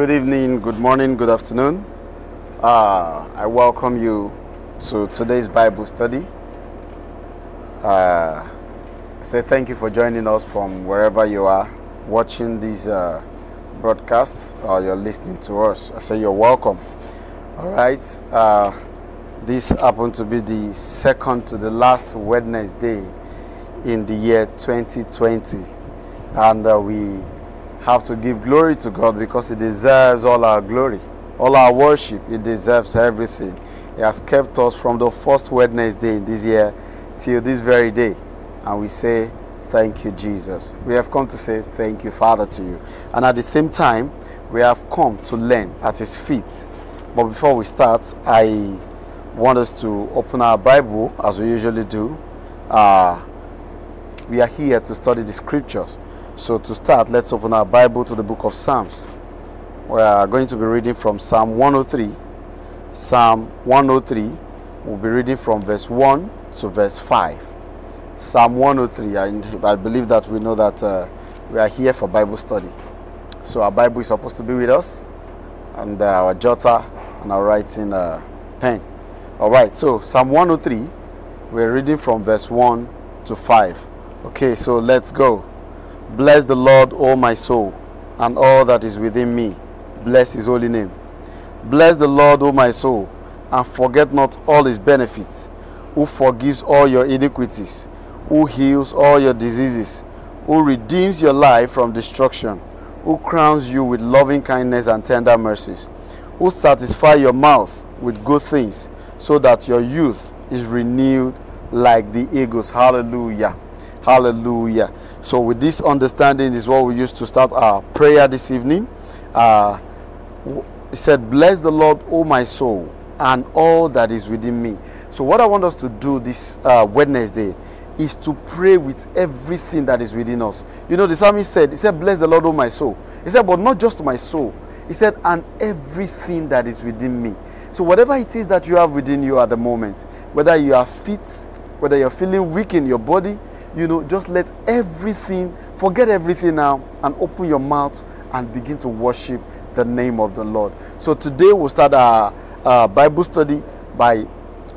Good evening, good morning, good afternoon. Uh, I welcome you to today's Bible study. Uh, say thank you for joining us from wherever you are watching these uh, broadcasts or you're listening to us. I say you're welcome. All right. Uh, this happened to be the second to the last Wednesday day in the year 2020, and uh, we have to give glory to God because He deserves all our glory, all our worship. He deserves everything. He has kept us from the first Wednesday in this year till this very day. And we say, Thank you, Jesus. We have come to say thank you, Father, to you. And at the same time, we have come to learn at His feet. But before we start, I want us to open our Bible as we usually do. Uh, we are here to study the scriptures. So, to start, let's open our Bible to the book of Psalms. We are going to be reading from Psalm 103. Psalm 103, we'll be reading from verse 1 to verse 5. Psalm 103, I, I believe that we know that uh, we are here for Bible study. So, our Bible is supposed to be with us, and uh, our jotter and our writing uh, pen. All right, so Psalm 103, we're reading from verse 1 to 5. Okay, so let's go. Bless the Lord, O my soul, and all that is within me. Bless his holy name. Bless the Lord, O my soul, and forget not all his benefits, who forgives all your iniquities, who heals all your diseases, who redeems your life from destruction, who crowns you with loving kindness and tender mercies, who satisfies your mouth with good things, so that your youth is renewed like the eagles. Hallelujah. Hallelujah. So, with this understanding, is what we used to start our prayer this evening. Uh, he said, Bless the Lord, O my soul, and all that is within me. So, what I want us to do this uh, Wednesday is to pray with everything that is within us. You know, the psalmist said, He said, Bless the Lord, O my soul. He said, But not just my soul. He said, And everything that is within me. So, whatever it is that you have within you at the moment, whether you are fit, whether you're feeling weak in your body, you know, just let everything, forget everything now, and open your mouth and begin to worship the name of the Lord. So today we'll start our, our Bible study by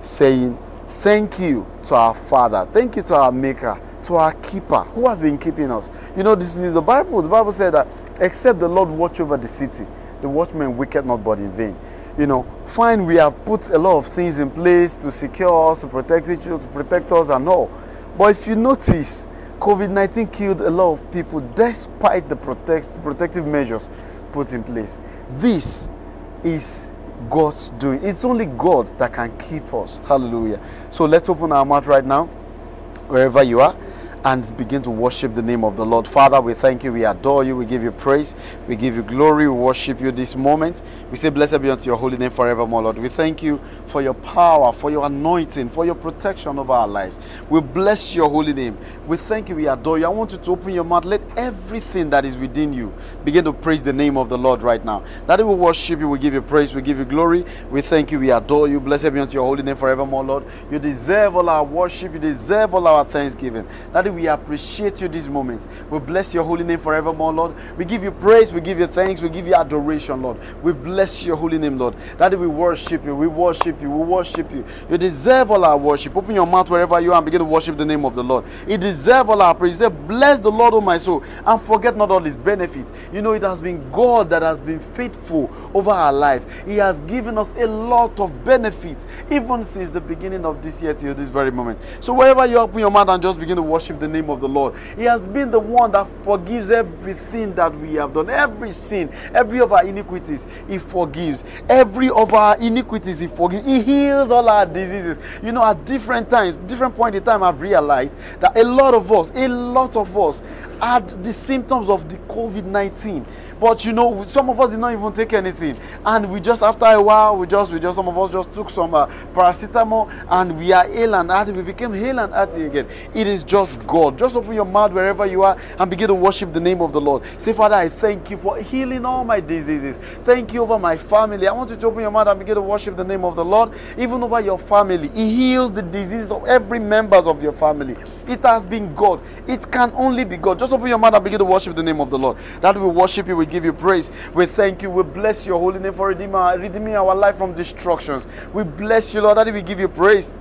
saying, Thank you to our Father, thank you to our Maker, to our Keeper who has been keeping us. You know, this is the Bible. The Bible said that except the Lord watch over the city, the watchman wicked not but in vain you know, fine, we have put a lot of things in place to secure us, to protect each other, to protect us and all. But if you notice, COVID 19 killed a lot of people despite the protect, protective measures put in place. This is God's doing. It's only God that can keep us. Hallelujah. So let's open our mouth right now, wherever you are and begin to worship the name of the Lord. Father, we thank you, we adore you, we give you praise, we give you glory, we worship you this moment. We say, Blessed be unto your holy name forevermore, Lord. We thank you for your power, for your anointing, for your protection over our lives. We bless your holy name. We thank you, we adore you. I want you to open your mouth. Let everything that is within you begin to praise the name of the Lord right now. That we will worship you, we give you praise, we give you glory. We thank you, we adore you. Blessed be unto your holy name forevermore, Lord. You deserve all our worship, you deserve all our thanksgiving. That we appreciate you this moment. We bless your holy name forevermore, Lord. We give you praise, we give you thanks, we give you adoration, Lord. We bless your holy name, Lord. That we worship you, we worship you, we worship you. You deserve all our worship. Open your mouth wherever you are and begin to worship the name of the Lord. He deserve all our praise. Say, bless the Lord, O my soul, and forget not all his benefits. You know, it has been God that has been faithful over our life. He has given us a lot of benefits, even since the beginning of this year till this very moment. So wherever you open your mouth and just begin to worship the name of the Lord. He has been the one that forgives everything that we have done, every sin, every of our iniquities. He forgives every of our iniquities. He forgives. He heals all our diseases. You know, at different times, different point in time, I've realized that a lot of us, a lot of us, had the symptoms of the COVID 19. But you know, some of us did not even take anything. And we just, after a while, we just, we just, some of us just took some uh, paracetamol and we are ill and hearty. We became ill and hearty again. It is just God. Just open your mouth wherever you are and begin to worship the name of the Lord. Say, Father, I thank you for healing all my diseases. Thank you over my family. I want you to open your mouth and begin to worship the name of the Lord, even over your family. He heals the diseases of every members of your family. It has been God. It can only be God. Just open your mouth and begin to worship the name of the Lord. That we worship you, we give you praise. We thank you. We bless your holy name for redeeming our, redeeming our life from destructions. We bless you, Lord. That we give you praise.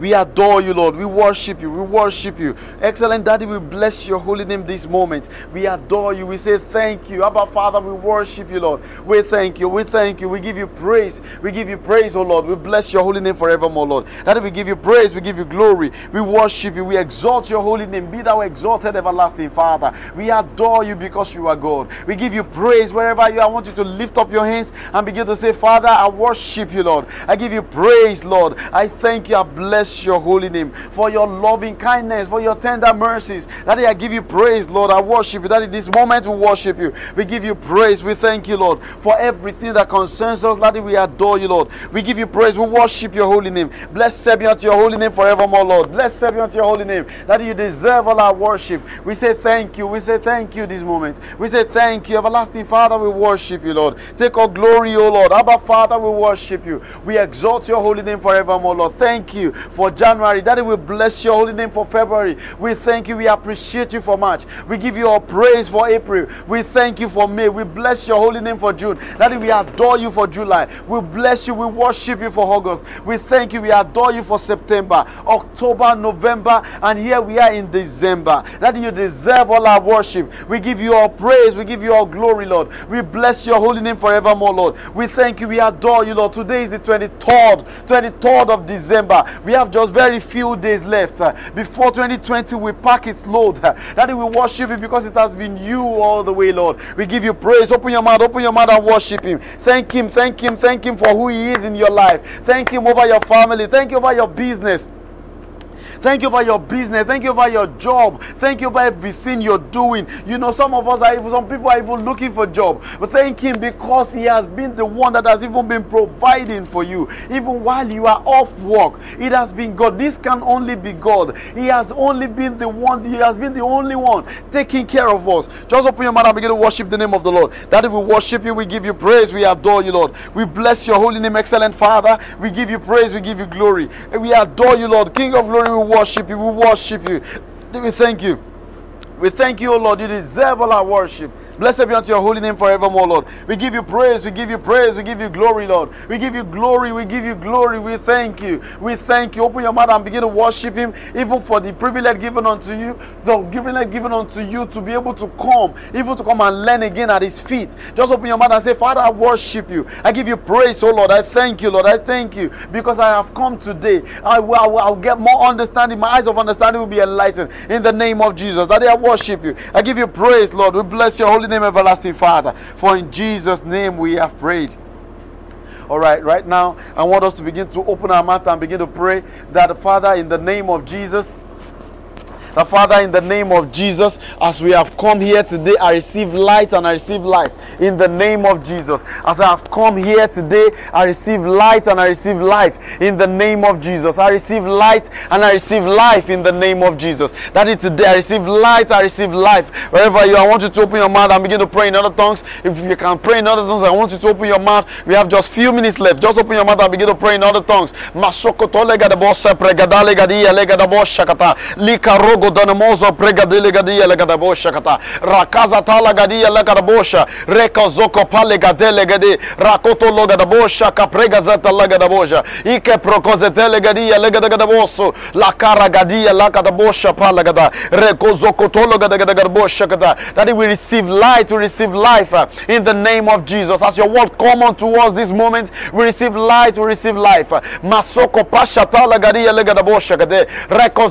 We adore you, Lord. We worship you. We worship you. Excellent Daddy, we bless your holy name this moment. We adore you. We say thank you. Abba Father, we worship you, Lord. We thank you. We thank you. We give you praise. We give you praise, oh Lord. We bless your holy name forevermore, Lord. Daddy, we give you praise. We give you glory. We worship you. We exalt your holy name. Be thou exalted, everlasting Father. We adore you because you are God. We give you praise wherever you are. I want you to lift up your hands and begin to say, Father, I worship you, Lord. I give you praise, Lord. I thank you. I bless bless your holy name for your loving kindness, for your tender mercies. Daddy, I give you praise, Lord. I worship you. Daddy, this moment we worship you. We give you praise. We thank you, Lord, for everything that concerns us. Daddy, we adore you, Lord. We give you praise. We worship your holy name. Blessed be unto your holy name forevermore, Lord. Blessed be unto your holy name. Daddy, you deserve all our worship. We say thank you. We say thank you this moment. We say thank you, everlasting Father. We worship you, Lord. Take all glory, O Lord. Abba, Father, we worship you. We exalt your holy name forevermore, Lord. Thank you for January. Daddy, we bless your holy name for February. We thank you. We appreciate you for March. We give you all praise for April. We thank you for May. We bless your holy name for June. Daddy, we adore you for July. We bless you. We worship you for August. We thank you. We adore you for September, October, November, and here we are in December. Daddy, you deserve all our worship. We give you all praise. We give you all glory, Lord. We bless your holy name forevermore, Lord. We thank you. We adore you, Lord. Today is the 23rd, 23rd of December. We have just very few days left. Uh, before 2020 we pack its load. Uh, Daddy, we worship you because it has been you all the way, Lord. We give you praise. Open your mouth, open your mouth and worship him. Thank him, thank him, thank him for who he is in your life. Thank him over your family. Thank you over your business. Thank you for your business. Thank you for your job. Thank you for everything you're doing. You know, some of us are even, some people are even looking for job. But thank Him because He has been the one that has even been providing for you. Even while you are off work, it has been God. This can only be God. He has only been the one, He has been the only one taking care of us. Just open your mouth and begin to worship the name of the Lord. That we worship you, we give you praise, we adore you, Lord. We bless your holy name, excellent Father. We give you praise, we give you glory. We adore you, Lord. King of glory, we worship you. We worship you. We thank you. We thank you, O Lord. You deserve all our worship. Blessed be unto your holy name forevermore, Lord. We give you praise, we give you praise, we give you glory, Lord. We give you glory, we give you glory. We thank you. We thank you. Open your mouth and begin to worship Him, even for the privilege given unto you, the privilege given unto you to be able to come, even to come and learn again at His feet. Just open your mouth and say, Father, I worship you. I give you praise, oh Lord. I thank you, Lord. I thank you because I have come today. I will, I will I'll get more understanding. My eyes of understanding will be enlightened in the name of Jesus. That I worship you. I give you praise, Lord. We bless your holy name, everlasting Father. For in Jesus' name we have prayed. All right, right now, I want us to begin to open our mouth and begin to pray that, Father, in the name of Jesus, the Father, in the name of Jesus, as we have come here today, I receive light and I receive life. In the name of Jesus. As I have come here today, I receive light and I receive life. In the name of Jesus. I receive light and I receive life in the name of Jesus. That is today. I receive light, I receive life. Wherever you are, I want you to open your mouth and begin to pray in other tongues. If you can pray in other tongues, I want you to open your mouth. We have just few minutes left. Just open your mouth and begin to pray in other tongues. Rogo danamozo pregadile gadia legada bosha kata. Rakaza tala gadia legada bosha. Reka zoko pale gadele gadi. Rakoto logada bosha kaprega zata legada bosha. Ike prokozetele gadia legada gada boso la cara gadia legada bosha pala gada. Reko zoko tolo kata. That we receive light we receive life uh, in the name of Jesus. As your word come unto us this moment we receive light we receive life. Masoko pasha tala gadia reko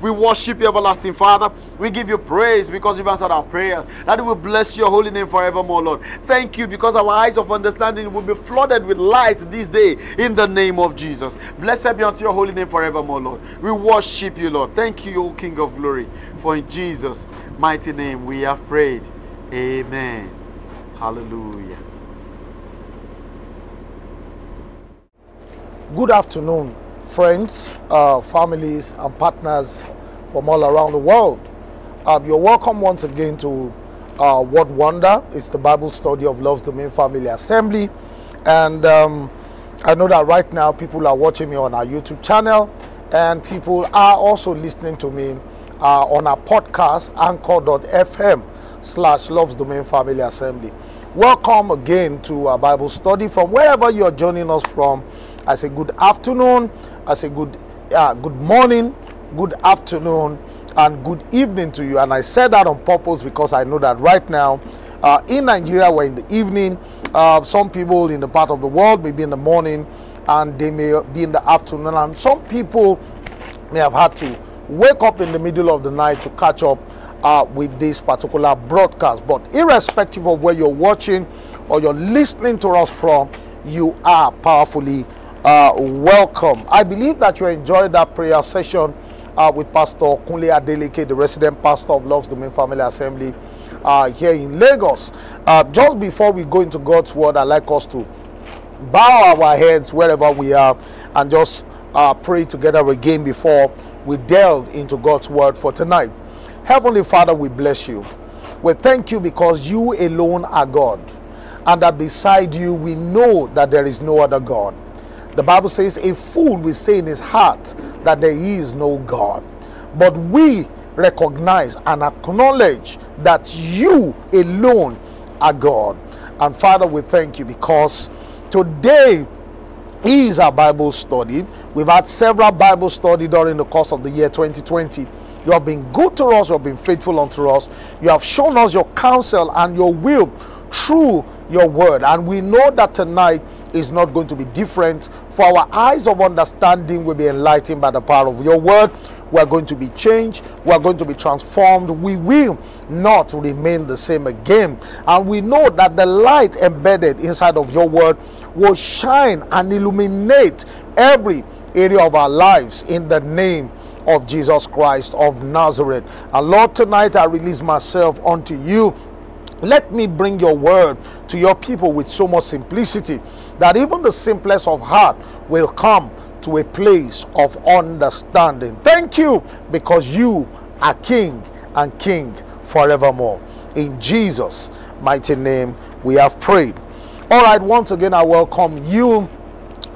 we worship you everlasting father. We give you praise because you've answered our prayer. That we bless your holy name forevermore lord. Thank you because our eyes of understanding will be flooded with light this day in the name of jesus. Blessed be unto your holy name forevermore lord. We worship you lord. Thank you o king of glory. For in jesus mighty name we have prayed. Amen. Hallelujah Good afternoon, friends, uh, families, and partners from all around the world. Uh, you're welcome once again to uh, What Wonder. It's the Bible study of Love's Domain Family Assembly. And um, I know that right now people are watching me on our YouTube channel, and people are also listening to me uh, on our podcast, anchor.fm slash Love's Domain Family Assembly. Welcome again to our Bible study from wherever you're joining us from. I say good afternoon, I say good uh, good morning, good afternoon, and good evening to you. And I said that on purpose because I know that right now uh, in Nigeria we're in the evening. Uh, some people in the part of the world may be in the morning, and they may be in the afternoon. And some people may have had to wake up in the middle of the night to catch up uh, with this particular broadcast. But irrespective of where you're watching or you're listening to us from, you are powerfully uh, welcome. I believe that you enjoyed that prayer session uh, with Pastor Kunle Adeleke, the resident pastor of Love's Domain Family Assembly uh, here in Lagos. Uh, just before we go into God's Word, I'd like us to bow our heads wherever we are and just uh, pray together again before we delve into God's Word for tonight. Heavenly Father, we bless you. We thank you because you alone are God, and that beside you we know that there is no other God. The Bible says, A fool will say in his heart that there is no God. But we recognize and acknowledge that you alone are God. And Father, we thank you because today is our Bible study. We've had several Bible study during the course of the year 2020. You have been good to us, you have been faithful unto us. You have shown us your counsel and your will through your word. And we know that tonight is not going to be different. For our eyes of understanding will be enlightened by the power of your word. We are going to be changed. We are going to be transformed. We will not remain the same again. And we know that the light embedded inside of your word will shine and illuminate every area of our lives in the name of Jesus Christ of Nazareth. And Lord, tonight I release myself unto you. Let me bring your word to your people with so much simplicity that even the simplest of heart will come to a place of understanding. Thank you because you are King and King forevermore. In Jesus' mighty name, we have prayed. All right, once again, I welcome you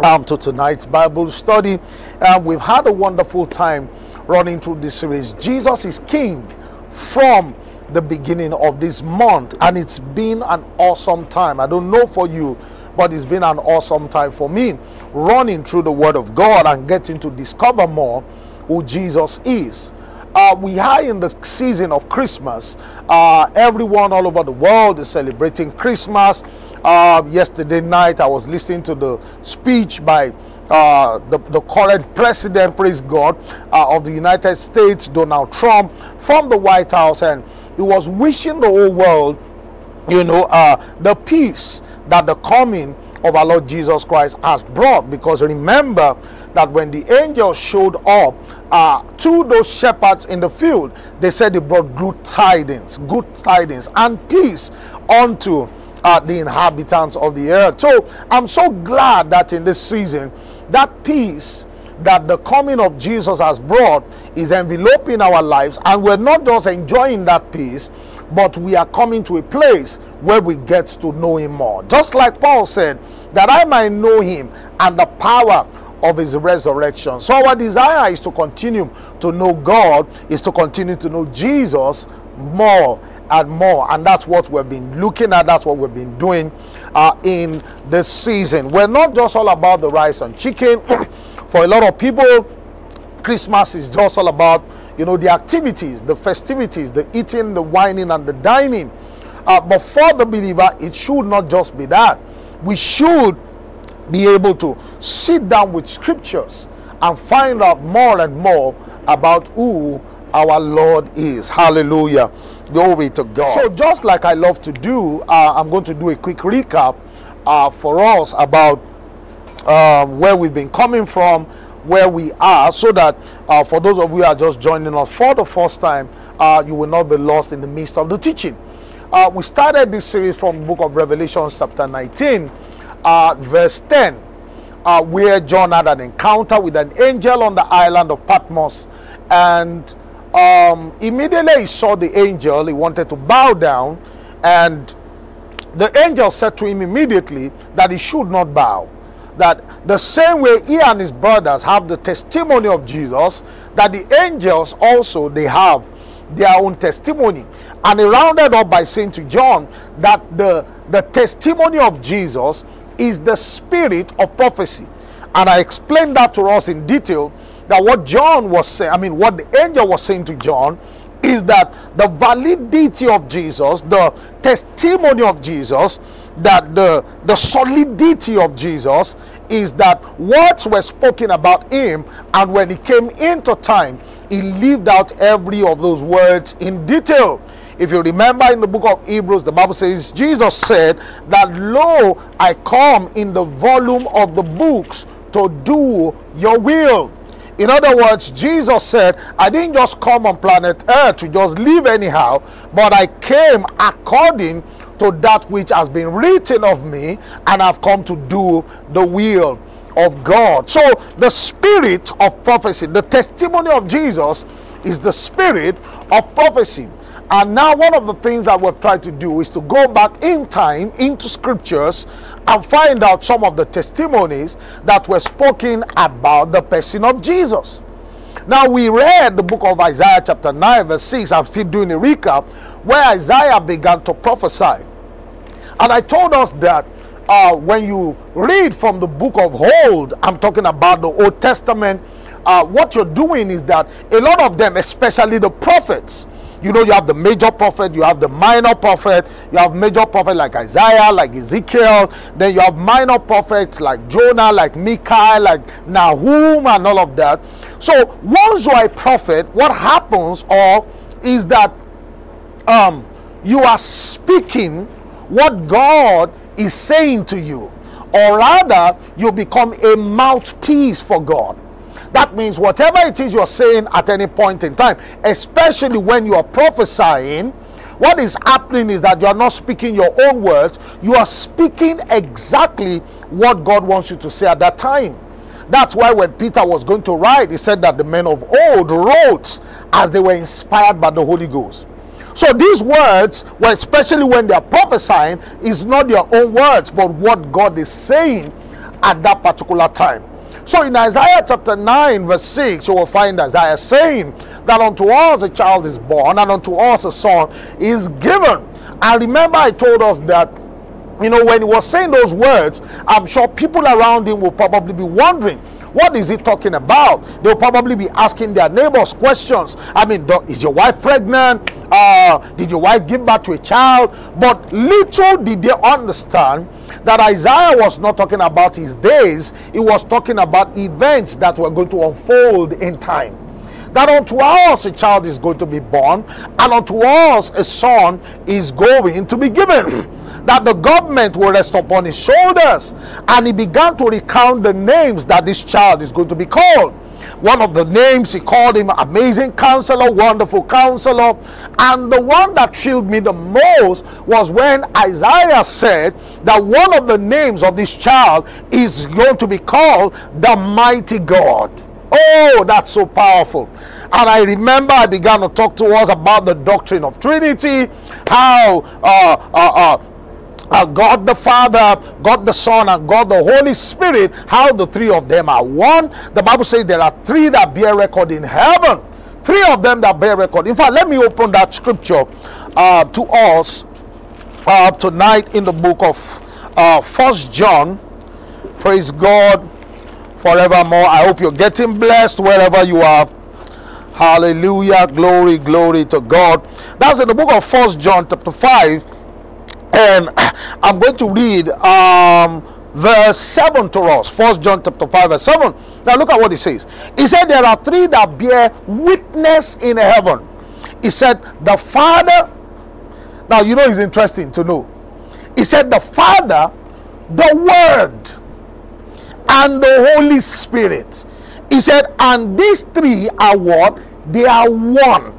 um, to tonight's Bible study. And we've had a wonderful time running through this series. Jesus is King from the beginning of this month, and it's been an awesome time. I don't know for you, but it's been an awesome time for me running through the Word of God and getting to discover more who Jesus is. Uh, we are in the season of Christmas. Uh, everyone all over the world is celebrating Christmas. Uh, yesterday night, I was listening to the speech by uh, the, the current president, praise God, uh, of the United States, Donald Trump, from the White House, and he was wishing the whole world, you know, uh, the peace that the coming of our Lord Jesus Christ has brought. Because remember that when the angels showed up uh, to those shepherds in the field, they said they brought good tidings, good tidings, and peace unto uh, the inhabitants of the earth. So I'm so glad that in this season, that peace that the coming of Jesus has brought is enveloping our lives, and we're not just enjoying that peace, but we are coming to a place where we get to know Him more. Just like Paul said, that I might know Him and the power of His resurrection. So, our desire is to continue to know God, is to continue to know Jesus more and more. And that's what we've been looking at, that's what we've been doing uh, in this season. We're not just all about the rice and chicken. For a lot of people, Christmas is just all about you know the activities, the festivities, the eating, the wining, and the dining. Uh, but for the believer, it should not just be that. We should be able to sit down with scriptures and find out more and more about who our Lord is. Hallelujah. Glory to God. So, just like I love to do, uh, I'm going to do a quick recap uh, for us about um, where we've been coming from, where we are, so that uh, for those of you who are just joining us for the first time, uh, you will not be lost in the midst of the teaching. Uh, we started this series from book of Revelation, chapter 19, uh, verse 10. uh, where John had an encounter with an angel on the island of Patmos. And um, immediately he saw the angel, he wanted to bow down. And the angel said to him immediately that he should not bow. That the same way he and his brothers have the testimony of Jesus, that the angels also they have their own testimony. And he rounded up by saying to John that the, the testimony of Jesus is the spirit of prophecy. And I explained that to us in detail that what John was saying, I mean, what the angel was saying to John is that the validity of Jesus, the testimony of Jesus, that the, the solidity of Jesus is that words were spoken about him, and when he came into time, he lived out every of those words in detail. If you remember in the book of Hebrews, the Bible says, Jesus said that, Lo, I come in the volume of the books to do your will. In other words, Jesus said, I didn't just come on planet Earth to just live anyhow, but I came according to that which has been written of me, and I've come to do the will of God. So, the spirit of prophecy, the testimony of Jesus, is the spirit of prophecy. And now, one of the things that we've tried to do is to go back in time into scriptures and find out some of the testimonies that were spoken about the person of Jesus. Now, we read the book of Isaiah, chapter 9, verse 6. I'm still doing a recap where Isaiah began to prophesy. And I told us that uh, when you read from the book of old, I'm talking about the Old Testament, uh, what you're doing is that a lot of them, especially the prophets, you know, you have the major prophet, you have the minor prophet, you have major prophet like Isaiah, like Ezekiel, then you have minor prophets like Jonah, like Micah, like Nahum, and all of that. So once you're a prophet, what happens or is that um, you are speaking what God is saying to you, or rather, you become a mouthpiece for God. That means whatever it is you're saying at any point in time, especially when you are prophesying, what is happening is that you are not speaking your own words, you are speaking exactly what God wants you to say at that time. That's why when Peter was going to write, he said that the men of old wrote as they were inspired by the Holy Ghost. So these words, well, especially when they are prophesying, is not their own words, but what God is saying at that particular time. So in Isaiah chapter 9, verse 6, you will find Isaiah saying that unto us a child is born, and unto us a son is given. And remember, I told us that you know, when he was saying those words, I'm sure people around him will probably be wondering, what is he talking about? They'll probably be asking their neighbors questions. I mean, is your wife pregnant? Uh, did your wife give birth to a child? But little did they understand that Isaiah was not talking about his days, he was talking about events that were going to unfold in time. That unto us a child is going to be born, and unto us a son is going to be given. that the government will rest upon his shoulders. And he began to recount the names that this child is going to be called. One of the names he called him Amazing Counselor, Wonderful Counselor. And the one that thrilled me the most was when Isaiah said that one of the names of this child is going to be called the Mighty God. Oh, that's so powerful. And I remember I began to talk to us about the doctrine of Trinity, how uh, uh, uh, uh, God the Father, God the Son, and God the Holy Spirit, how the three of them are one. The Bible says there are three that bear record in heaven. Three of them that bear record. In fact, let me open that scripture uh, to us uh, tonight in the book of uh, First John. Praise God forevermore. I hope you're getting blessed wherever you are. Hallelujah. Glory, glory to God. That's in the book of First John, chapter 5 and I'm going to read um, verse 7 to us. First John chapter 5, verse 7. Now look at what he says. He said, There are three that bear witness in heaven. He said, The Father. Now you know it's interesting to know. He said, The Father, the Word, and the Holy Spirit. He said, and these three are what? They are one.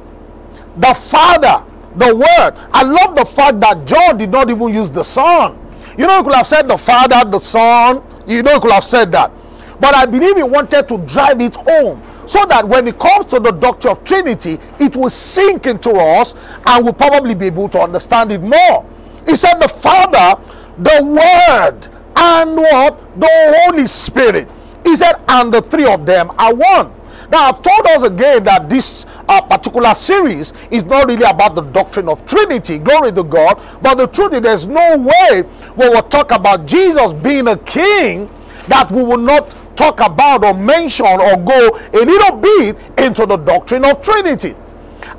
The Father, the word. I love the fact that John did not even use the son. You know, he could have said the father, the son. You know, he could have said that. but I believe he wanted to drive it home so that when it comes to the doctrine of Trinity, it will sink into us and we'll probably be able to understand it more. He said, The Father, the Word, and what? The Holy Spirit. He said, and the three of them are one. Now, I've told us again that this uh, particular series is not really about the doctrine of Trinity, glory to God, but the truth is, there's no way we will talk about Jesus being a king that we will not talk about or mention or go a little bit into the doctrine of Trinity.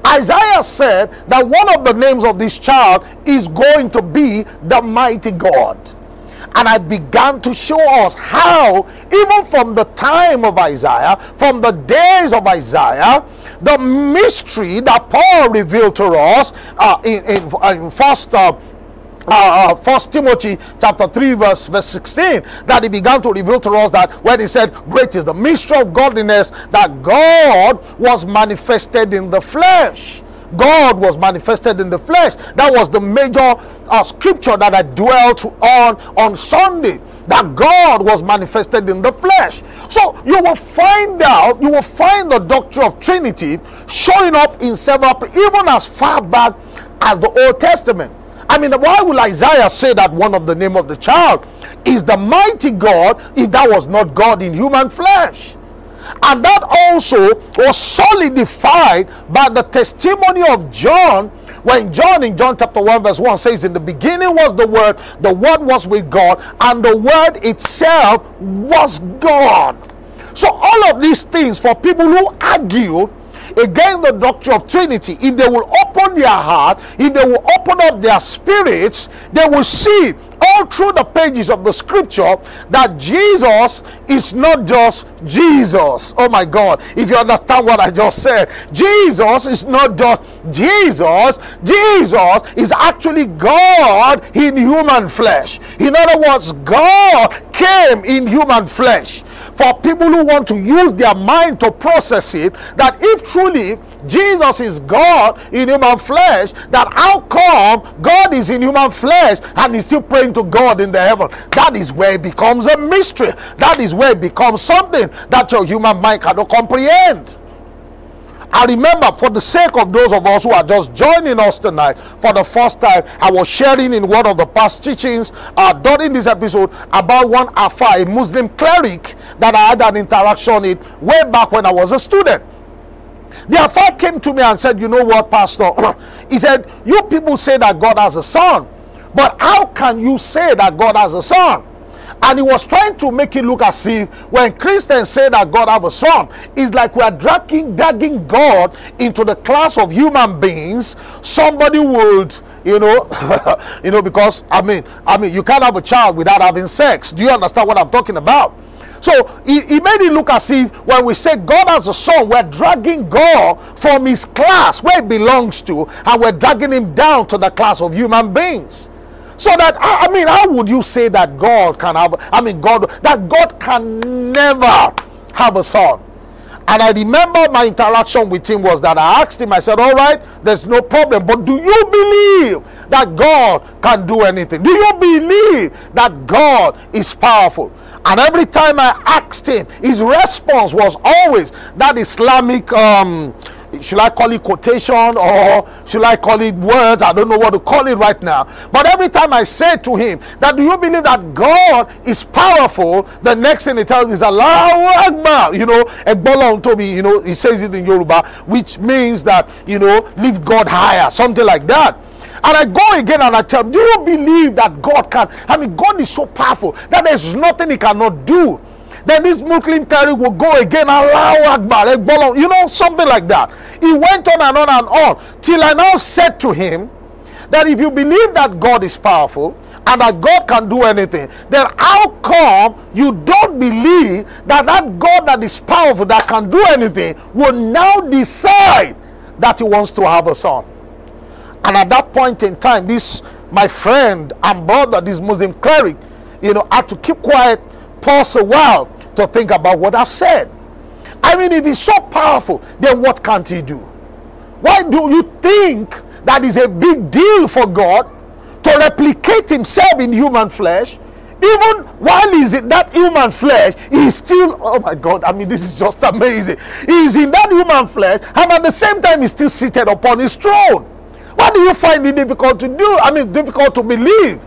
Isaiah said that one of the names of this child is going to be the mighty God. And I began to show us how, even from the time of Isaiah, from the days of Isaiah, the mystery that Paul revealed to us uh, in, in, in First uh, uh, uh, First Timothy chapter 3 verse verse 16 that he began to reveal to us that when he said great is the mystery of godliness that God was manifested in the flesh God was manifested in the flesh that was the major uh, scripture that I dwelt on on Sunday that God was manifested in the flesh. So you will find out, you will find the doctrine of Trinity showing up in several, even as far back as the Old Testament. I mean, why will Isaiah say that one of the name of the child is the mighty God if that was not God in human flesh? And that also was solidified by the testimony of John. When John in John chapter 1 verse 1 says in the beginning was the word the word was with God and the word itself was God. So all of these things for people who argue against the doctrine of Trinity, if they will open their heart, if they will open up their spirits, they will see all through the pages of the scripture that Jesus is not just Jesus. Oh my God. If you understand what I just said, Jesus is not just Jesus. Jesus is actually God in human flesh. In other words, God came in human flesh for people who want to use their mind to process it that if truly Jesus is God in human flesh, that how come God is in human flesh and is still praying to God in the heaven? That is where it becomes a mystery. That is where it becomes something that your human mind cannot comprehend. I remember, for the sake of those of us who are just joining us tonight for the first time, I was sharing in one of the past teachings uh, during this episode about one Afa, a Muslim cleric, that I had an interaction with way back when I was a student. The Afa came to me and said, You know what, Pastor? he said, You people say that God has a son, but how can you say that God has a son? And he was trying to make it look as if when Christians say that God have a son, it's like we are dragging, dragging God into the class of human beings. Somebody would you know you know because i mean i mean you can't have a child without having sex do you understand what i'm talking about so he, made it look as if when we say God has a son, we're dragging God from his class where he belongs to, and we're dragging him down to the class of human beings. So that I mean, how would you say that God can have? I mean, God that God can never have a son. And I remember my interaction with him was that I asked him, I said, All right, there's no problem, but do you believe that God can do anything? Do you believe that God is powerful? And every time I asked him, his response was always that Islamic um, should I call it quotation or should I call it words? I don't know what to call it right now. But every time I say to him that do you believe that God is powerful, the next thing he tells me is Allahu Akbar. You know, Ekbola told me, you know, he says it in Yoruba, which means that, you know, lift God higher, something like that. And I go again and I tell him, Do you believe that God can? I mean, God is so powerful that there's nothing he cannot do. Then this Muslim cleric will go again, Allahu Akbar, you know, something like that. He went on and on and on till I now said to him that if you believe that God is powerful and that God can do anything, then how come you don't believe that that God that is powerful, that can do anything, will now decide that he wants to have a son? And at that point in time, this my friend and brother, this Muslim cleric, you know, had to keep quiet, pause a while, to think about what I've said. I mean, if he's so powerful, then what can't he do? Why do you think that is a big deal for God to replicate himself in human flesh even while he's in that human flesh, he's still, oh my God, I mean, this is just amazing. He's in that human flesh, and at the same time, he's still seated upon his throne. What do you find it difficult to do? I mean, difficult to believe.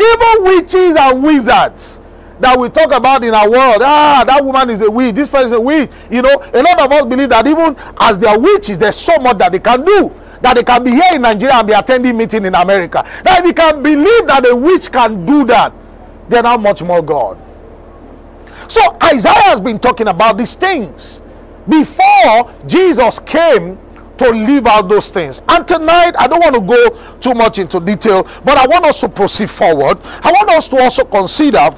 Even witches and wizards that we talk about in our world, ah, that woman is a witch, this person is a witch. You know, a lot of us believe that even as they are witches, there's so much that they can do that they can be here in Nigeria and be attending meeting in America. That they can believe that a witch can do that, then how much more God? So Isaiah has been talking about these things before Jesus came to live out those things. And tonight, I don't want to go too much into detail, but I want us to proceed forward. I want us to also consider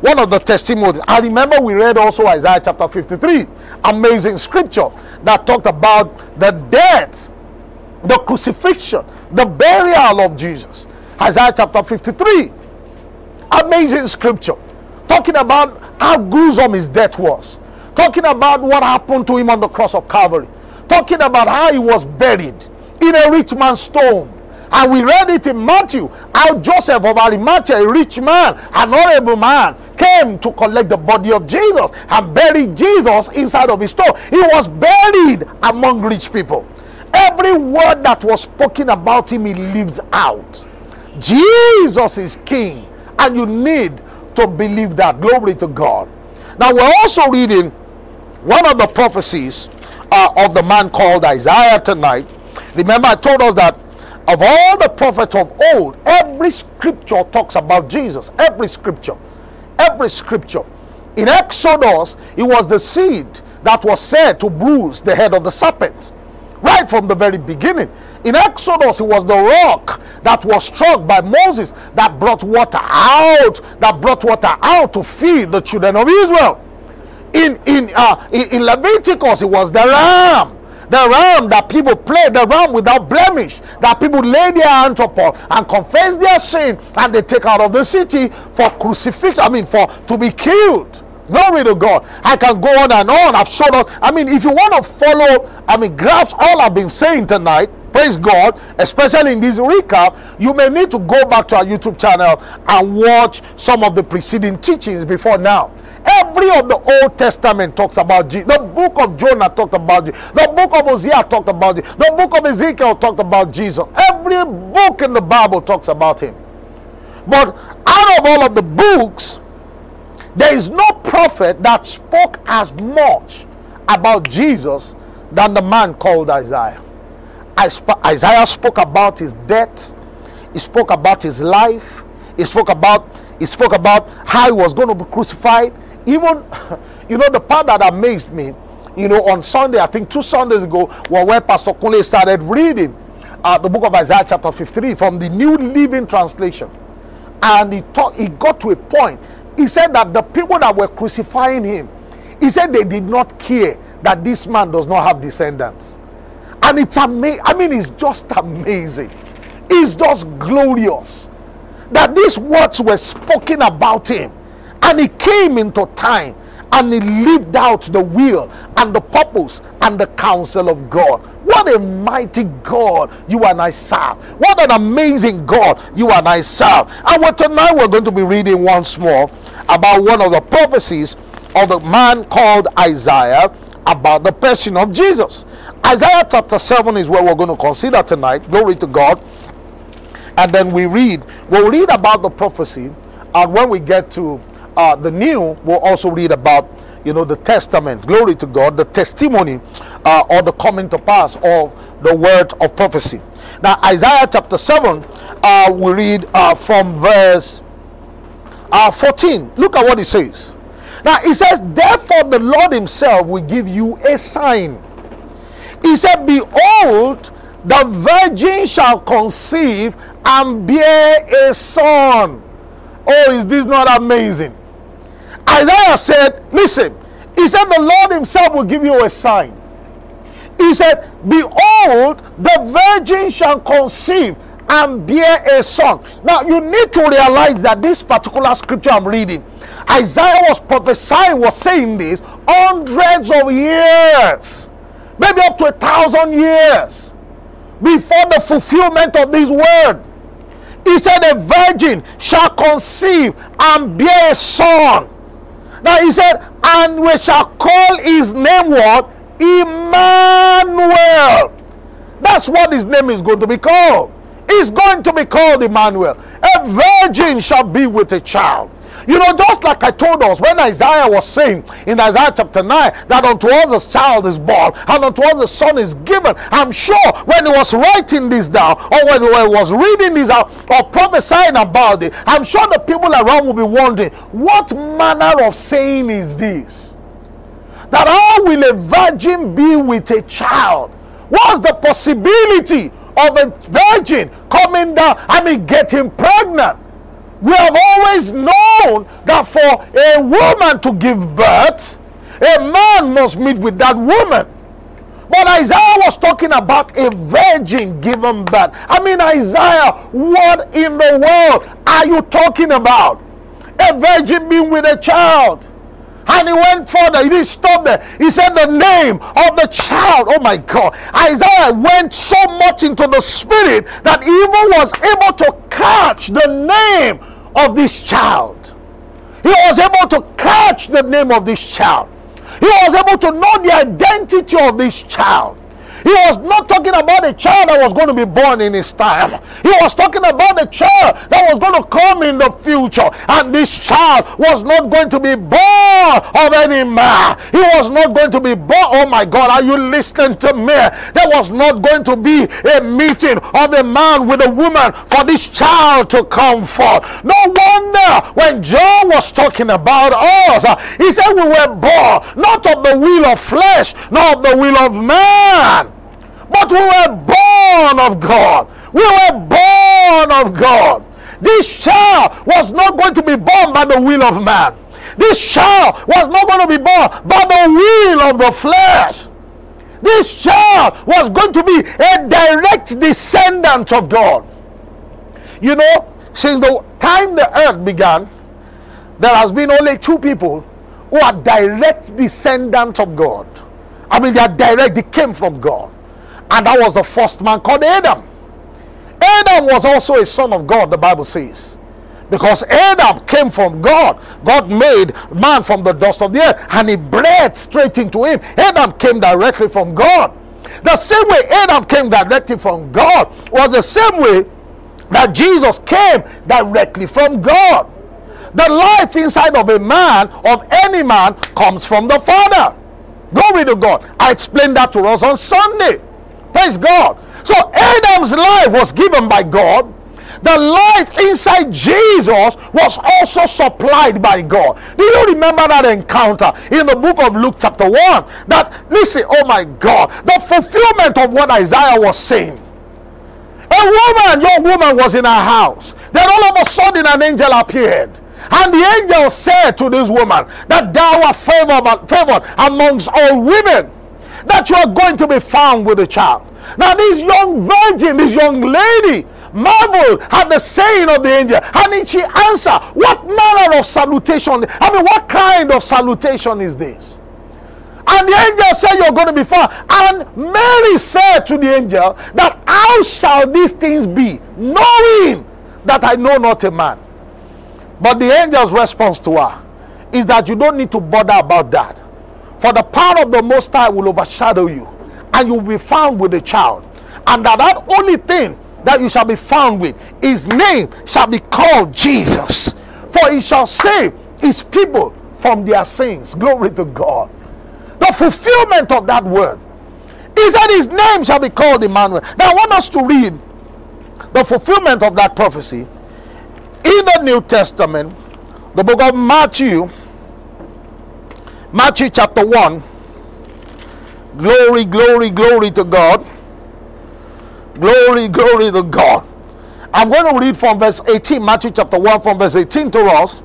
one of the testimonies. I remember we read also Isaiah chapter 53, amazing scripture that talked about the death the crucifixion, the burial of Jesus. Isaiah chapter 53. Amazing scripture. Talking about how gruesome his death was. Talking about what happened to him on the cross of Calvary. Talking about how he was buried in a rich man's tomb. And we read it in Matthew how Joseph of Arimathea, a rich man, an honorable man, came to collect the body of Jesus and buried Jesus inside of his tomb. He was buried among rich people. Every word that was spoken about him, he lived out. Jesus is king, and you need to believe that. Glory to God. Now, we're also reading one of the prophecies uh, of the man called Isaiah tonight. Remember, I told us that of all the prophets of old, every scripture talks about Jesus. Every scripture. Every scripture. In Exodus, it was the seed that was said to bruise the head of the serpent right from the very beginning. In Exodus, it was the rock that was struck by Moses that brought water out, that brought water out to feed the children of Israel. In in uh, in, Leviticus, it was the ram, the ram that people play, the ram without blemish, that people lay their hands upon and confess their sin, and they take out of the city for crucifixion. I mean, for to be killed. Glory to God. I can go on and on. I've shown. I mean, if you want to follow, I mean, grasp all I've been saying tonight, praise God, especially in this recap, you may need to go back to our YouTube channel and watch some of the preceding teachings before now. Every of the Old Testament talks about Jesus. The book of Jonah talked about Jesus. The book of Hosea talked about Jesus. The book of Ezekiel talked about Jesus. Every book in the Bible talks about him. But out of all of the books, there is no prophet that spoke as much about Jesus than the man called Isaiah. Isaiah spoke about his death. He spoke about his life. He spoke about he spoke about how he was going to be crucified. Even, you know, the part that amazed me, you know, on Sunday, I think two Sundays ago, was when Pastor Kunle started reading uh, the book of Isaiah, chapter 53, from the New Living Translation. And he, talk, he got to a point he said that the people that were crucifying him, he said they did not care that this man does not have descendants. And it's amazing. I mean, it's just amazing. It's just glorious that these words were spoken about him. And he came into time and he lived out the will and the purpose and the counsel of God. What a mighty God you and I serve. What an amazing God you and I serve. And tonight we're going to be reading once more about one of the prophecies of the man called Isaiah about the person of Jesus. Isaiah chapter 7 is where we're going to consider tonight. Glory to God. And then we read, we'll read about the prophecy. And when we get to uh, the new, we'll also read about you know the testament glory to god the testimony uh, or the coming to pass of the word of prophecy. Now isaiah chapter 7 uh, we read uh, from verse uh, 14 look at what he says. Now he says therefore the lord himself will give you a sign. He said behold the virgin shall conceive and bear a son. Oh is this not amazing Isaiah said, Listen, he said, The Lord Himself will give you a sign. He said, Behold, the virgin shall conceive and bear a son. Now, you need to realize that this particular scripture I'm reading, Isaiah was prophesying, was saying this hundreds of years, maybe up to a thousand years before the fulfillment of this word. He said, A virgin shall conceive and bear a son. Now he said, And we shall call his name what? Emmanuel. That's what his name is going to be called. He's going to be called Emmanuel. A virgin shall be with a child. You know, just like I told us when Isaiah was saying in Isaiah chapter 9 that unto us a child is born and unto us a son is given. I'm sure when he was writing this down or when he was reading this out or prophesying about it, I'm sure the people around will be wondering, what manner of saying is this? That how will a virgin be with a child? What's the possibility of a virgin coming down, I mean, getting pregnant? We have always known that for a woman to give birth, a man must meet with that woman. But Isaiah was talking about a virgin given birth. I mean, Isaiah, what in the world are you talking about? A virgin being with a child. And he went further. He didn't stop there. He said the name of the child. Oh my God. Isaiah went so much into the spirit that even was able to catch the name of this child. He was able to catch the name of this child. He was able to know the identity of this child. He was not talking about a child that was going to be born in his time. He was talking about a child that was going to come in the future. And this child was not going to be born of any man. He was not going to be born. Oh my God, are you listening to me? There was not going to be a meeting of a man with a woman for this child to come forth. No wonder when John was talking about us, he said we were born not of the will of flesh, nor of the will of man but we were born of God. We were born of God. This child was not going to be born by the will of man. This child was not going to be born by the will of the flesh. This child was going to be a direct descendant of God. You know, since the time the earth began, there has been only two people who are direct descendants of God. I mean, they are direct, they came from God. And that was the first man called Adam. Adam was also a son of God, the Bible says. Because Adam came from God. God made man from the dust of the earth and he breathed straight into him. Adam came directly from God. The same way Adam came directly from God was the same way that Jesus came directly from God. The life inside of a man, of any man, comes from the Father. Glory to God. I explained that to us on Sunday. Praise God. So Adam's life was given by God. The life inside Jesus was also supplied by God. Do you remember that encounter in the book of Luke, chapter 1? That, listen, oh my God, the fulfillment of what Isaiah was saying. A woman, young woman, was in her house. Then all of a sudden, an angel appeared. And the angel said to this woman that thou art favored, favored amongst all women that you are going to be found with a child. Now, this young virgin, this young lady, marveled at the saying of the angel. And she answered, What manner of salutation? I mean, what kind of salutation is this? And the angel said, You're going to be found. And Mary said to the angel, That how shall these things be, knowing that I know not a man? But the angel's response to her is that you don't need to bother about that. For the power of the Most High will overshadow you, and you will be found with a child. And that that only thing that you shall be found with, his name shall be called Jesus. For he shall save his people from their sins. Glory to God. The fulfillment of that word is that his name shall be called Emmanuel. Now I want us to read the fulfillment of that prophecy in the New Testament, the book of Matthew, Matthew chapter 1. Glory, glory, glory to God. Glory, glory to God. I'm going to read from verse 18, Matthew chapter 1, from verse 18 to us.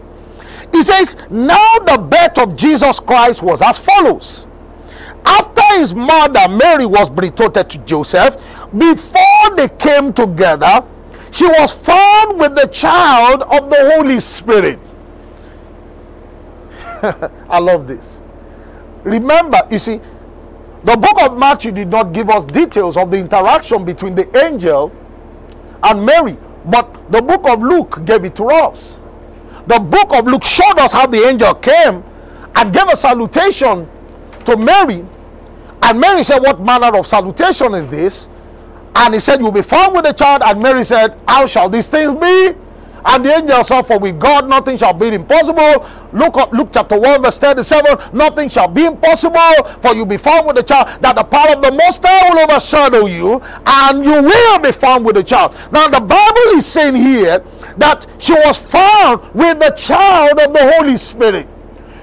He says, Now the birth of Jesus Christ was as follows. After his mother Mary was betrothed to Joseph, before they came together, she was found with the child of the Holy Spirit. I love this. Remember, you see, the book of Matthew did not give us details of the interaction between the angel and Mary But the book of Luke gave it to us. The book of Luke showed us how the angel came and gave a salutation to Mary. And Mary said, What manner of salutation is this? And he said, You'll be found with the child. And Mary said, How shall these things be? And the angel said, For with God nothing shall be impossible. Look up Luke chapter 1, verse 37. Nothing shall be impossible, for you be found with the child, that the power of the Most High will overshadow you, and you will be found with the child. Now, the Bible is saying here that she was found with the child of the Holy Spirit.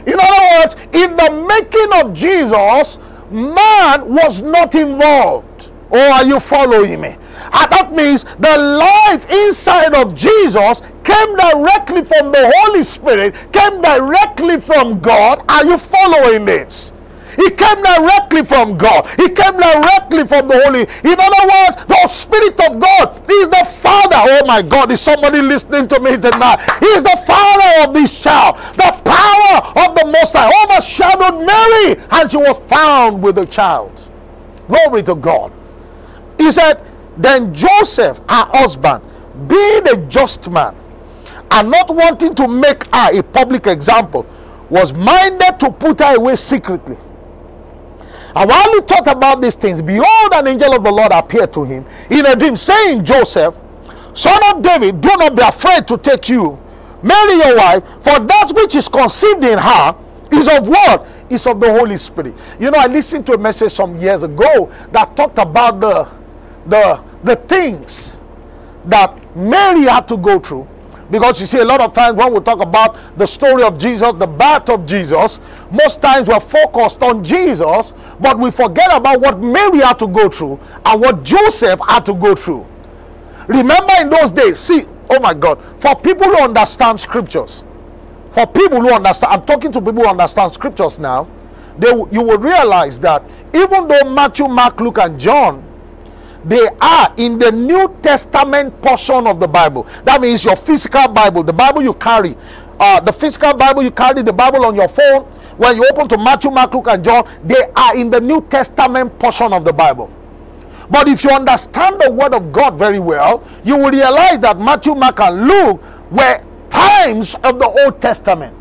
In other words, in the making of Jesus, man was not involved. Or oh, are you following me? And that means the life inside of Jesus came directly from the Holy Spirit, came directly from God. Are you following this? He came directly from God. He came directly from the Holy. In other words, the Spirit of God is the Father. Oh my God, is somebody listening to me tonight? He is the Father of this child. The power of the Most High overshadowed Mary, and she was found with the child. Glory to God. He said, Then Joseph, her husband, being a just man, and not wanting to make her a public example, was minded to put her away secretly. And while he thought about these things, behold, an angel of the Lord appeared to him in a dream, saying, Joseph, son of David, do not be afraid to take you, Mary your wife, for that which is conceived in her is of what? Is of the Holy Spirit. You know, I listened to a message some years ago that talked about the the the things that Mary had to go through because you see, a lot of times when we talk about the story of Jesus, the birth of Jesus, most times we're focused on Jesus, but we forget about what Mary had to go through and what Joseph had to go through. Remember in those days, see, oh my God, for people who understand scriptures, for people who understand, I'm talking to people who understand scriptures now, they, you will realize that even though Matthew, Mark, Luke, and John they are in the New Testament portion of the Bible. That means your physical Bible, the Bible you carry, uh, the physical Bible you carry, the Bible on your phone. When you open to Matthew, Mark, Luke, and John, they are in the New Testament portion of the Bible. But if you understand the Word of God very well, you will realize that Matthew, Mark, and Luke were times of the Old Testament.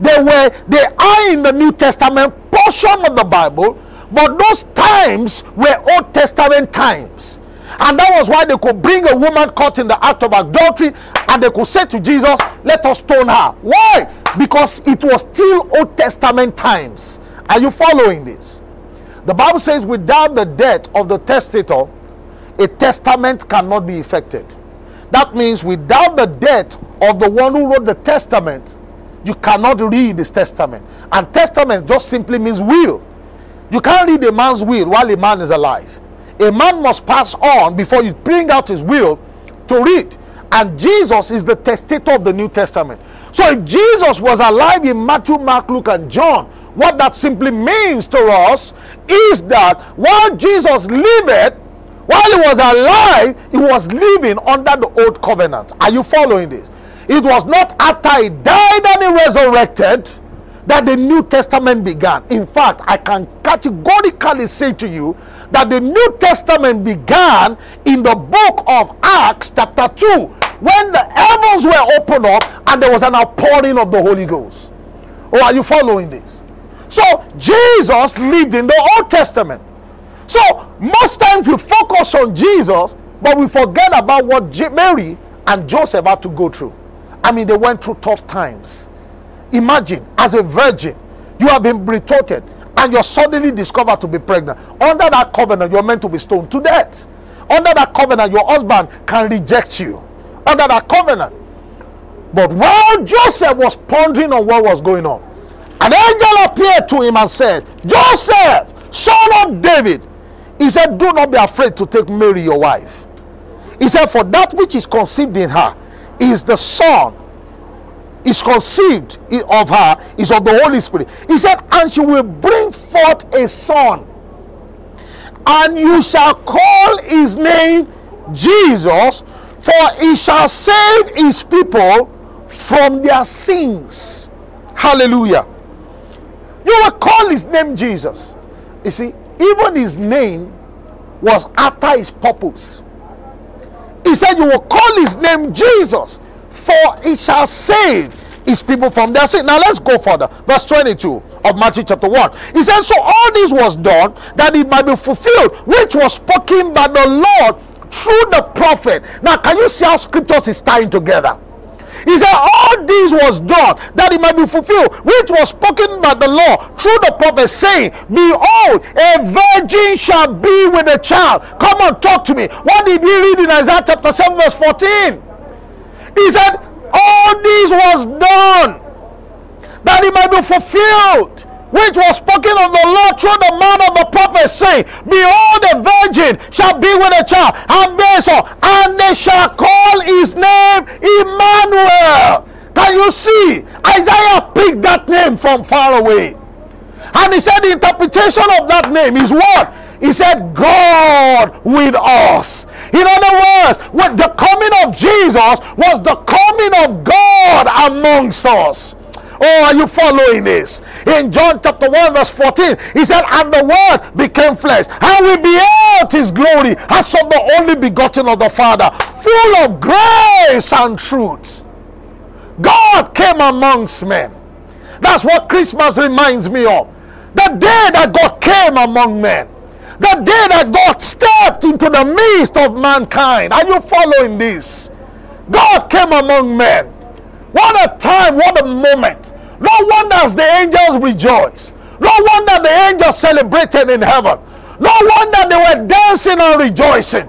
They were they are in the New Testament portion of the Bible, but those times were Old Testament times. And that was why they could bring a woman caught in the act of adultery and they could say to Jesus, Let us stone her. Why? Because it was still Old Testament times. Are you following this? The Bible says, without the death of the testator, a testament cannot be effected. That means without the death of the one who wrote the testament, you cannot read this testament. And testament just simply means will. You can't read a man's will while a man is alive. A man must pass on before you bring out his will to read. And Jesus is the testator of the New Testament. So if Jesus was alive in Matthew, Mark, Luke, and John, what that simply means to us is that while Jesus lived, while he was alive, he was living under the old covenant. Are you following this? It was not after he died and he resurrected that the New Testament began. In fact, I can categorically say to you that the New Testament began in the book of Acts, chapter 2, when the heavens were opened up and there was an outpouring of the Holy Ghost. Oh, are you following this? So, Jesus lived in the Old Testament. So, most times we focus on Jesus, but we forget about what Mary and Joseph had to go through. I mean, they went through tough times Imagine, as a virgin, you have been betrothed and you're suddenly discovered to be pregnant. Under that covenant, you're meant to be stoned to death. Under that covenant, your husband can reject you. Under that covenant. But while Joseph was pondering on what was going on, an angel appeared to him and said, Joseph, son of David, he said, Do not be afraid to take Mary, your wife. He said, For that which is conceived in her is the son is conceived of her is of the Holy Spirit. He said, and she will bring forth a son, and you shall call his name Jesus, for he shall save his people from their sins. Hallelujah. You will call his name Jesus. You see, even his name was after his purpose. He said, You will call his name Jesus, for he shall save his people from their sin. Now let's go further. Verse 22 of Matthew chapter 1. He said, So all this was done that it might be fulfilled, which was spoken by the Lord through the prophet. Now, can you see how scriptures is tying together? He said, All this was done that it might be fulfilled, which was spoken by the law through the prophet, saying, Behold, a virgin shall be with a child. Come on, talk to me. What did we read in Isaiah chapter 7, verse 14? He said, All this was done that it might be fulfilled which was spoken of the Lord through the mouth of the prophet, saying, Behold, a virgin shall be with a child, and bear and they shall call his name Emmanuel. Can you see? Isaiah picked that name from far away. And he said the interpretation of that name is what? He said, God with us. In other words, when the coming of Jesus was the coming of God amongst us. Oh, are you following this? In John chapter 1, verse 14, he said, And the word became flesh, and we beheld his glory as of the only begotten of the Father, full of grace and truth. God came amongst men. That's what Christmas reminds me of. The day that God came among men. The day that God stepped into the midst of mankind. Are you following this? God came among men. What a time, what a moment. No wonder the angels rejoiced. No wonder the angels celebrated in heaven. No wonder they were dancing and rejoicing.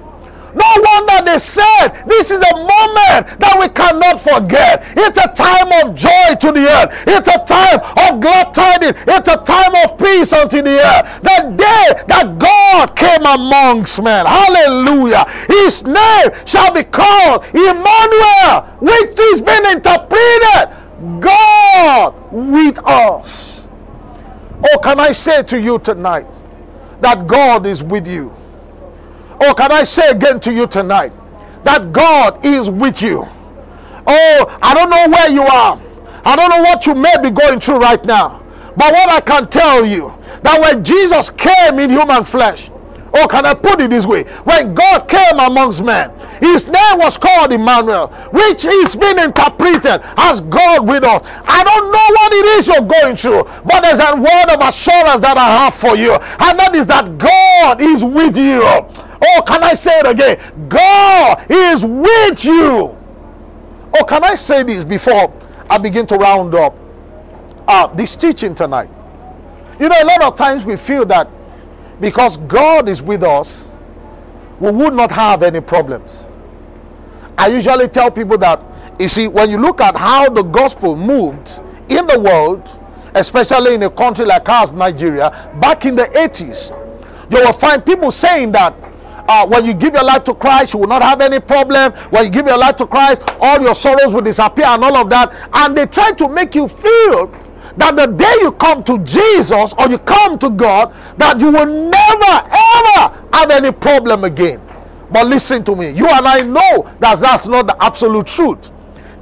No wonder they said this is a moment that we cannot forget. It's a time of joy to the earth. It's a time of glad tidings. It's a time of peace unto the earth. The day that God came amongst men. Hallelujah. His name shall be called Emmanuel, which is being interpreted God with us. Oh, can I say to you tonight that God is with you? Oh, can I say again to you tonight that God is with you? Oh, I don't know where you are. I don't know what you may be going through right now. But what I can tell you that when Jesus came in human flesh, Oh, can I put it this way? When God came amongst men, his name was called Emmanuel, which is being interpreted as God with us. I don't know what it is you're going through, but there's a word of assurance that I have for you, and that is that God is with you. Oh, can I say it again? God is with you. Oh, can I say this before I begin to round up uh, this teaching tonight? You know, a lot of times we feel that because God is with us, we would not have any problems. I usually tell people that, you see, when you look at how the gospel moved in the world, especially in a country like ours, Nigeria, back in the 80s, you will find people saying that uh, when you give your life to Christ, you will not have any problem. When you give your life to Christ, all your sorrows will disappear and all of that. And they try to make you feel that the day you come to Jesus or you come to God, that you will never ever have any problem again. But listen to me, you and I know that that's not the absolute truth.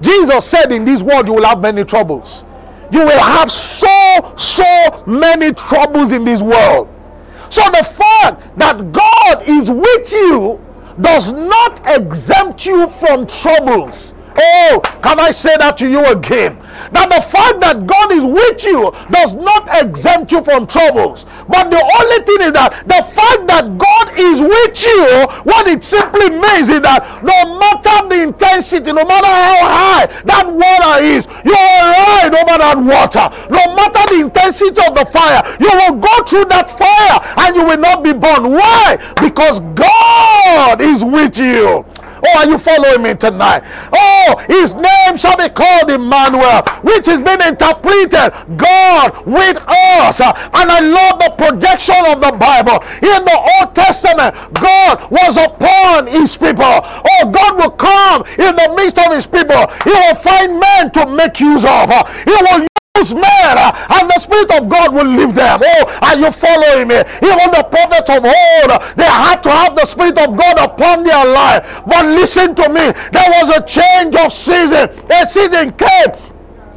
Jesus said in this world you will have many troubles. You will have so, so many troubles in this world. So the fact that God is with you does not exempt you from troubles. Oh, can I say that to you again? That the fact that God is with you does not exempt you from troubles. But the only thing is that the fact that God is with you, what it simply means is that no matter the intensity, no matter how high that water is, you will ride over that water. No matter the intensity of the fire, you will go through that fire and you will not be burned. Why? Because God is with you. Oh, are you following me tonight? Oh, his name shall be called Emmanuel, which is being interpreted God with us. And I love the projection of the Bible. In the Old Testament, God was upon his people. Oh, God will come in the midst of his people. He will find men to make use of. He will those men uh, and the Spirit of God will leave them. Oh, are you following me? Even the prophets of old, they had to have the Spirit of God upon their life. But listen to me, there was a change of season. A season came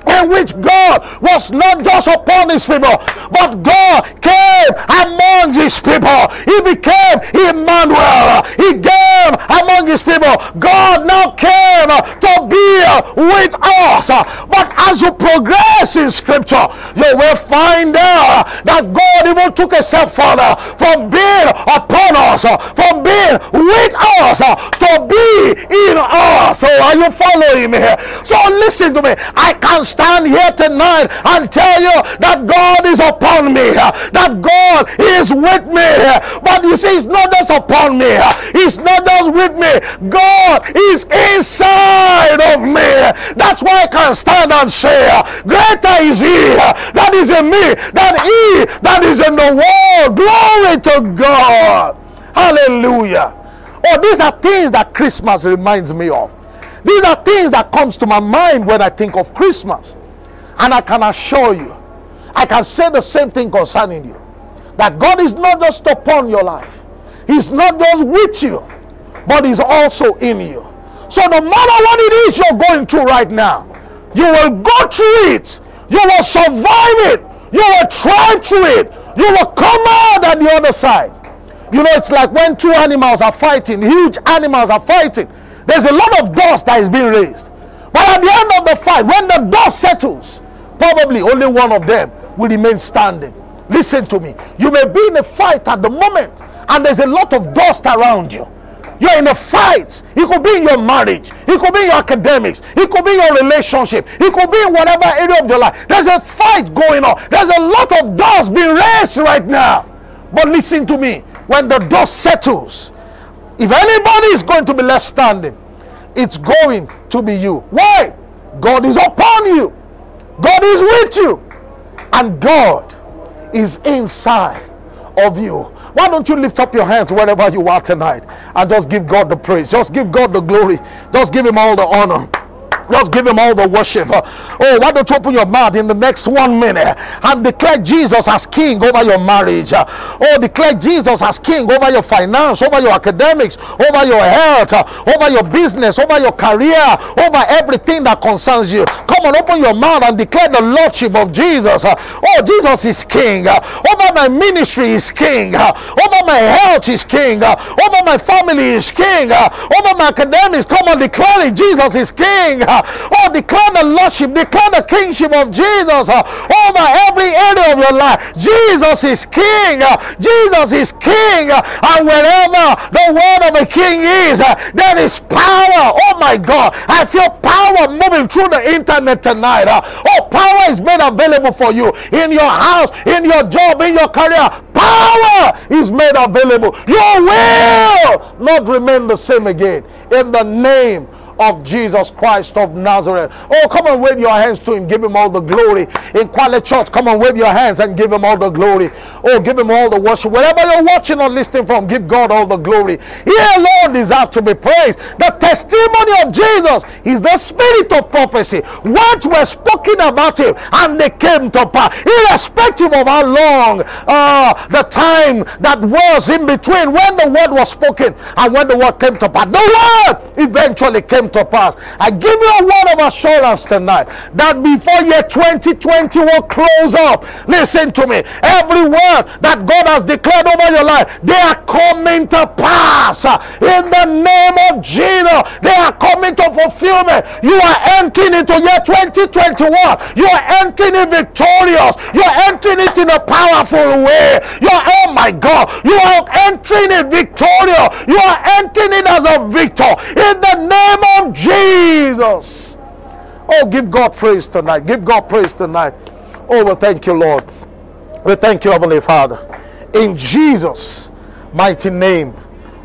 in which God was not just upon his people, but God came among his people. He became Emmanuel. He came among his people. God now came to be with us. But as you progress in scripture, you will find out that God even took a step further from being upon us, from being with us, to be in us. So are you following me? Here? So listen to me. I can stand here tonight and tell you that God is upon me, that God is with me. But you see, it's not just upon me, it's not just with me. God is inside of me. That's why I can stand and say, Greater is He that is in me than He that is in the world. Glory to God. Hallelujah. Oh, these are things that Christmas reminds me of. These are things that comes to my mind when I think of Christmas. And I can assure you, I can say the same thing concerning you. That God is not just upon your life. He's not just with you, but He's also in you. So no matter what it is you're going through right now, you will go through it. You will survive it. You will thrive through it. You will come out at the other side. You know, it's like when two animals are fighting, huge animals are fighting. There's a lot of dust that is being raised. But at the end of the fight, when the dust settles, probably only one of them will remain standing. Listen to me. You may be in a fight at the moment, and there's a lot of dust around you. You're in a fight. It could be in your marriage. It could be in your academics. It could be in your relationship. It could be in whatever area of your life. There's a fight going on. There's a lot of dust being raised right now. But listen to me. When the dust settles, if anybody is going to be left standing, it's going to be you. Why? God is upon you. God is with you. And God is inside of you. Why don't you lift up your hands wherever you are tonight and just give God the praise? Just give God the glory. Just give Him all the honor. Just give him all the worship. Oh, why don't you open your mouth in the next one minute and declare Jesus as king over your marriage? Oh, declare Jesus as king over your finance, over your academics, over your health, over your business, over your career, over everything that concerns you. Come on, open your mouth and declare the lordship of Jesus. Oh, Jesus is king. Over my ministry is king. Over my health is king. Over my family is king. Over my academics, come on, declare it. Jesus is king. Oh, declare the lordship, declare the kingship of Jesus oh, over every area of your life. Jesus is king. Jesus is king. And wherever the word of a king is, there is power. Oh my God. I feel power moving through the internet tonight. Oh, power is made available for you in your house, in your job, in your career. Power is made available. Your will not remain the same again. In the name of Jesus Christ of Nazareth. Oh, come on, wave your hands to Him. Give Him all the glory. In Quality Church, come on, wave your hands and give Him all the glory. Oh, give Him all the worship. Wherever you're watching or listening from, give God all the glory. He alone deserves to be praised. The testimony of Jesus is the spirit of prophecy. Words were spoken about Him and they came to pass, irrespective of how long uh, the time that was in between when the word was spoken and when the word came to pass. The word eventually came to pass. I give you a word of assurance tonight that before year 2020 will close up, listen to me. Every word that God has declared over your life, they are coming to pass in the name of Jesus. They are coming to fulfillment. You are entering into year 2021. You are entering it victorious. You are entering it in a powerful way. You are, oh my God, you are entering it victorious. You are entering it as a victor in the name of Jesus. Oh, give God praise tonight. Give God praise tonight. Oh, we thank you, Lord. We thank you, Heavenly Father. In Jesus' mighty name,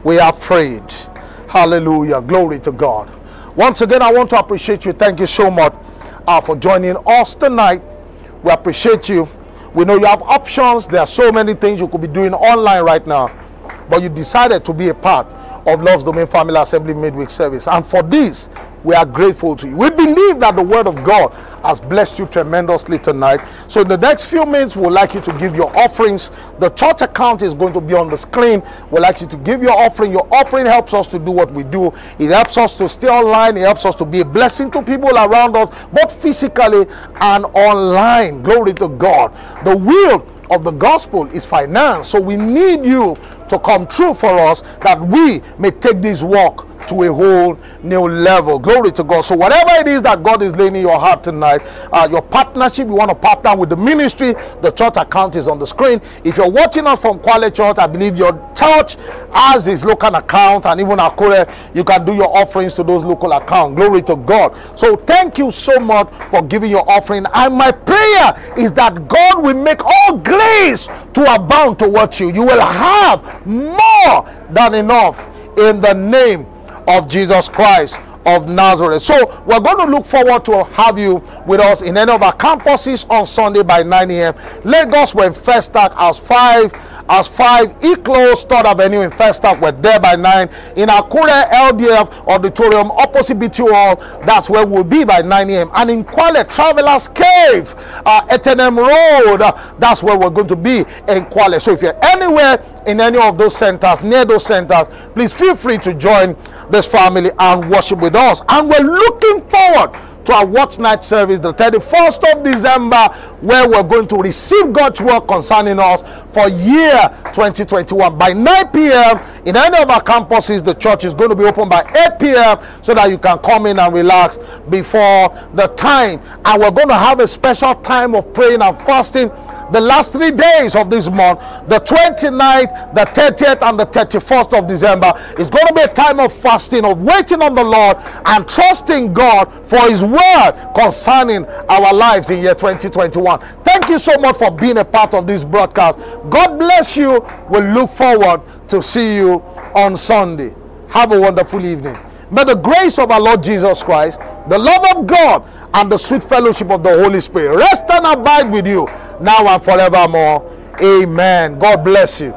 we have prayed. Hallelujah. Glory to God. Once again, I want to appreciate you. Thank you so much uh, for joining us tonight. We appreciate you. We know you have options. There are so many things you could be doing online right now, but you decided to be a part of Love's Domain Family Assembly Midweek Service. And for this, We are grateful to you. We believe that the word of God has blessed you tremendously tonight. So, in the next few minutes, we'd like you to give your offerings. The church account is going to be on the screen. We'd like you to give your offering. Your offering helps us to do what we do, it helps us to stay online, it helps us to be a blessing to people around us, both physically and online. Glory to God. The will of the gospel is finance. So, we need you to come true for us that we may take this walk to a whole new level. Glory to God. So, whatever it is that God is laying in your heart tonight, uh, your partnership, you want to partner with the ministry, the church account is on the screen. If you're watching us from Kwale Church, I believe your church has this local account, and even Akure, you can do your offerings to those local accounts. Glory to God. So, thank you so much for giving your offering. And my prayer is that God will make all grace to abound towards you. You will have more than enough in the name of Jesus Christ of Nazareth. So we're going to look forward to have you with us in any of our campuses on Sunday by 9 a.m. Lagos, we're in Festac as 5 as 5 Eclose Third Avenue in Festac. We're there by 9. In Akure LDF Auditorium opposite BT Hall, that's where we'll be by 9 a.m. And in Kwale Travelers Cave, uh, Etenem Road, that's where we're going to be in Kwale. So if you're anywhere in any of those centers, near those centers, please feel free to join this family and worship with us. And we're looking forward to our watch night service the 31st of December, where we're going to receive God's word concerning us for year 2021. By 9 p.m., in any of our campuses, the church is going to be open by 8 p.m. so that you can come in and relax before the time. And we're going to have a special time of praying and fasting the last three days of this month, the 29th, the 30th, and the 31st of December, is going to be a time of fasting, of waiting on the Lord and trusting God for His word concerning our lives in year 2021. Thank you so much for being a part of this broadcast. God bless you. We look forward to see you on Sunday. Have a wonderful evening. May the grace of our Lord Jesus Christ, the love of God, and the sweet fellowship of the Holy Spirit rest and abide with you now and forevermore. Amen. God bless you.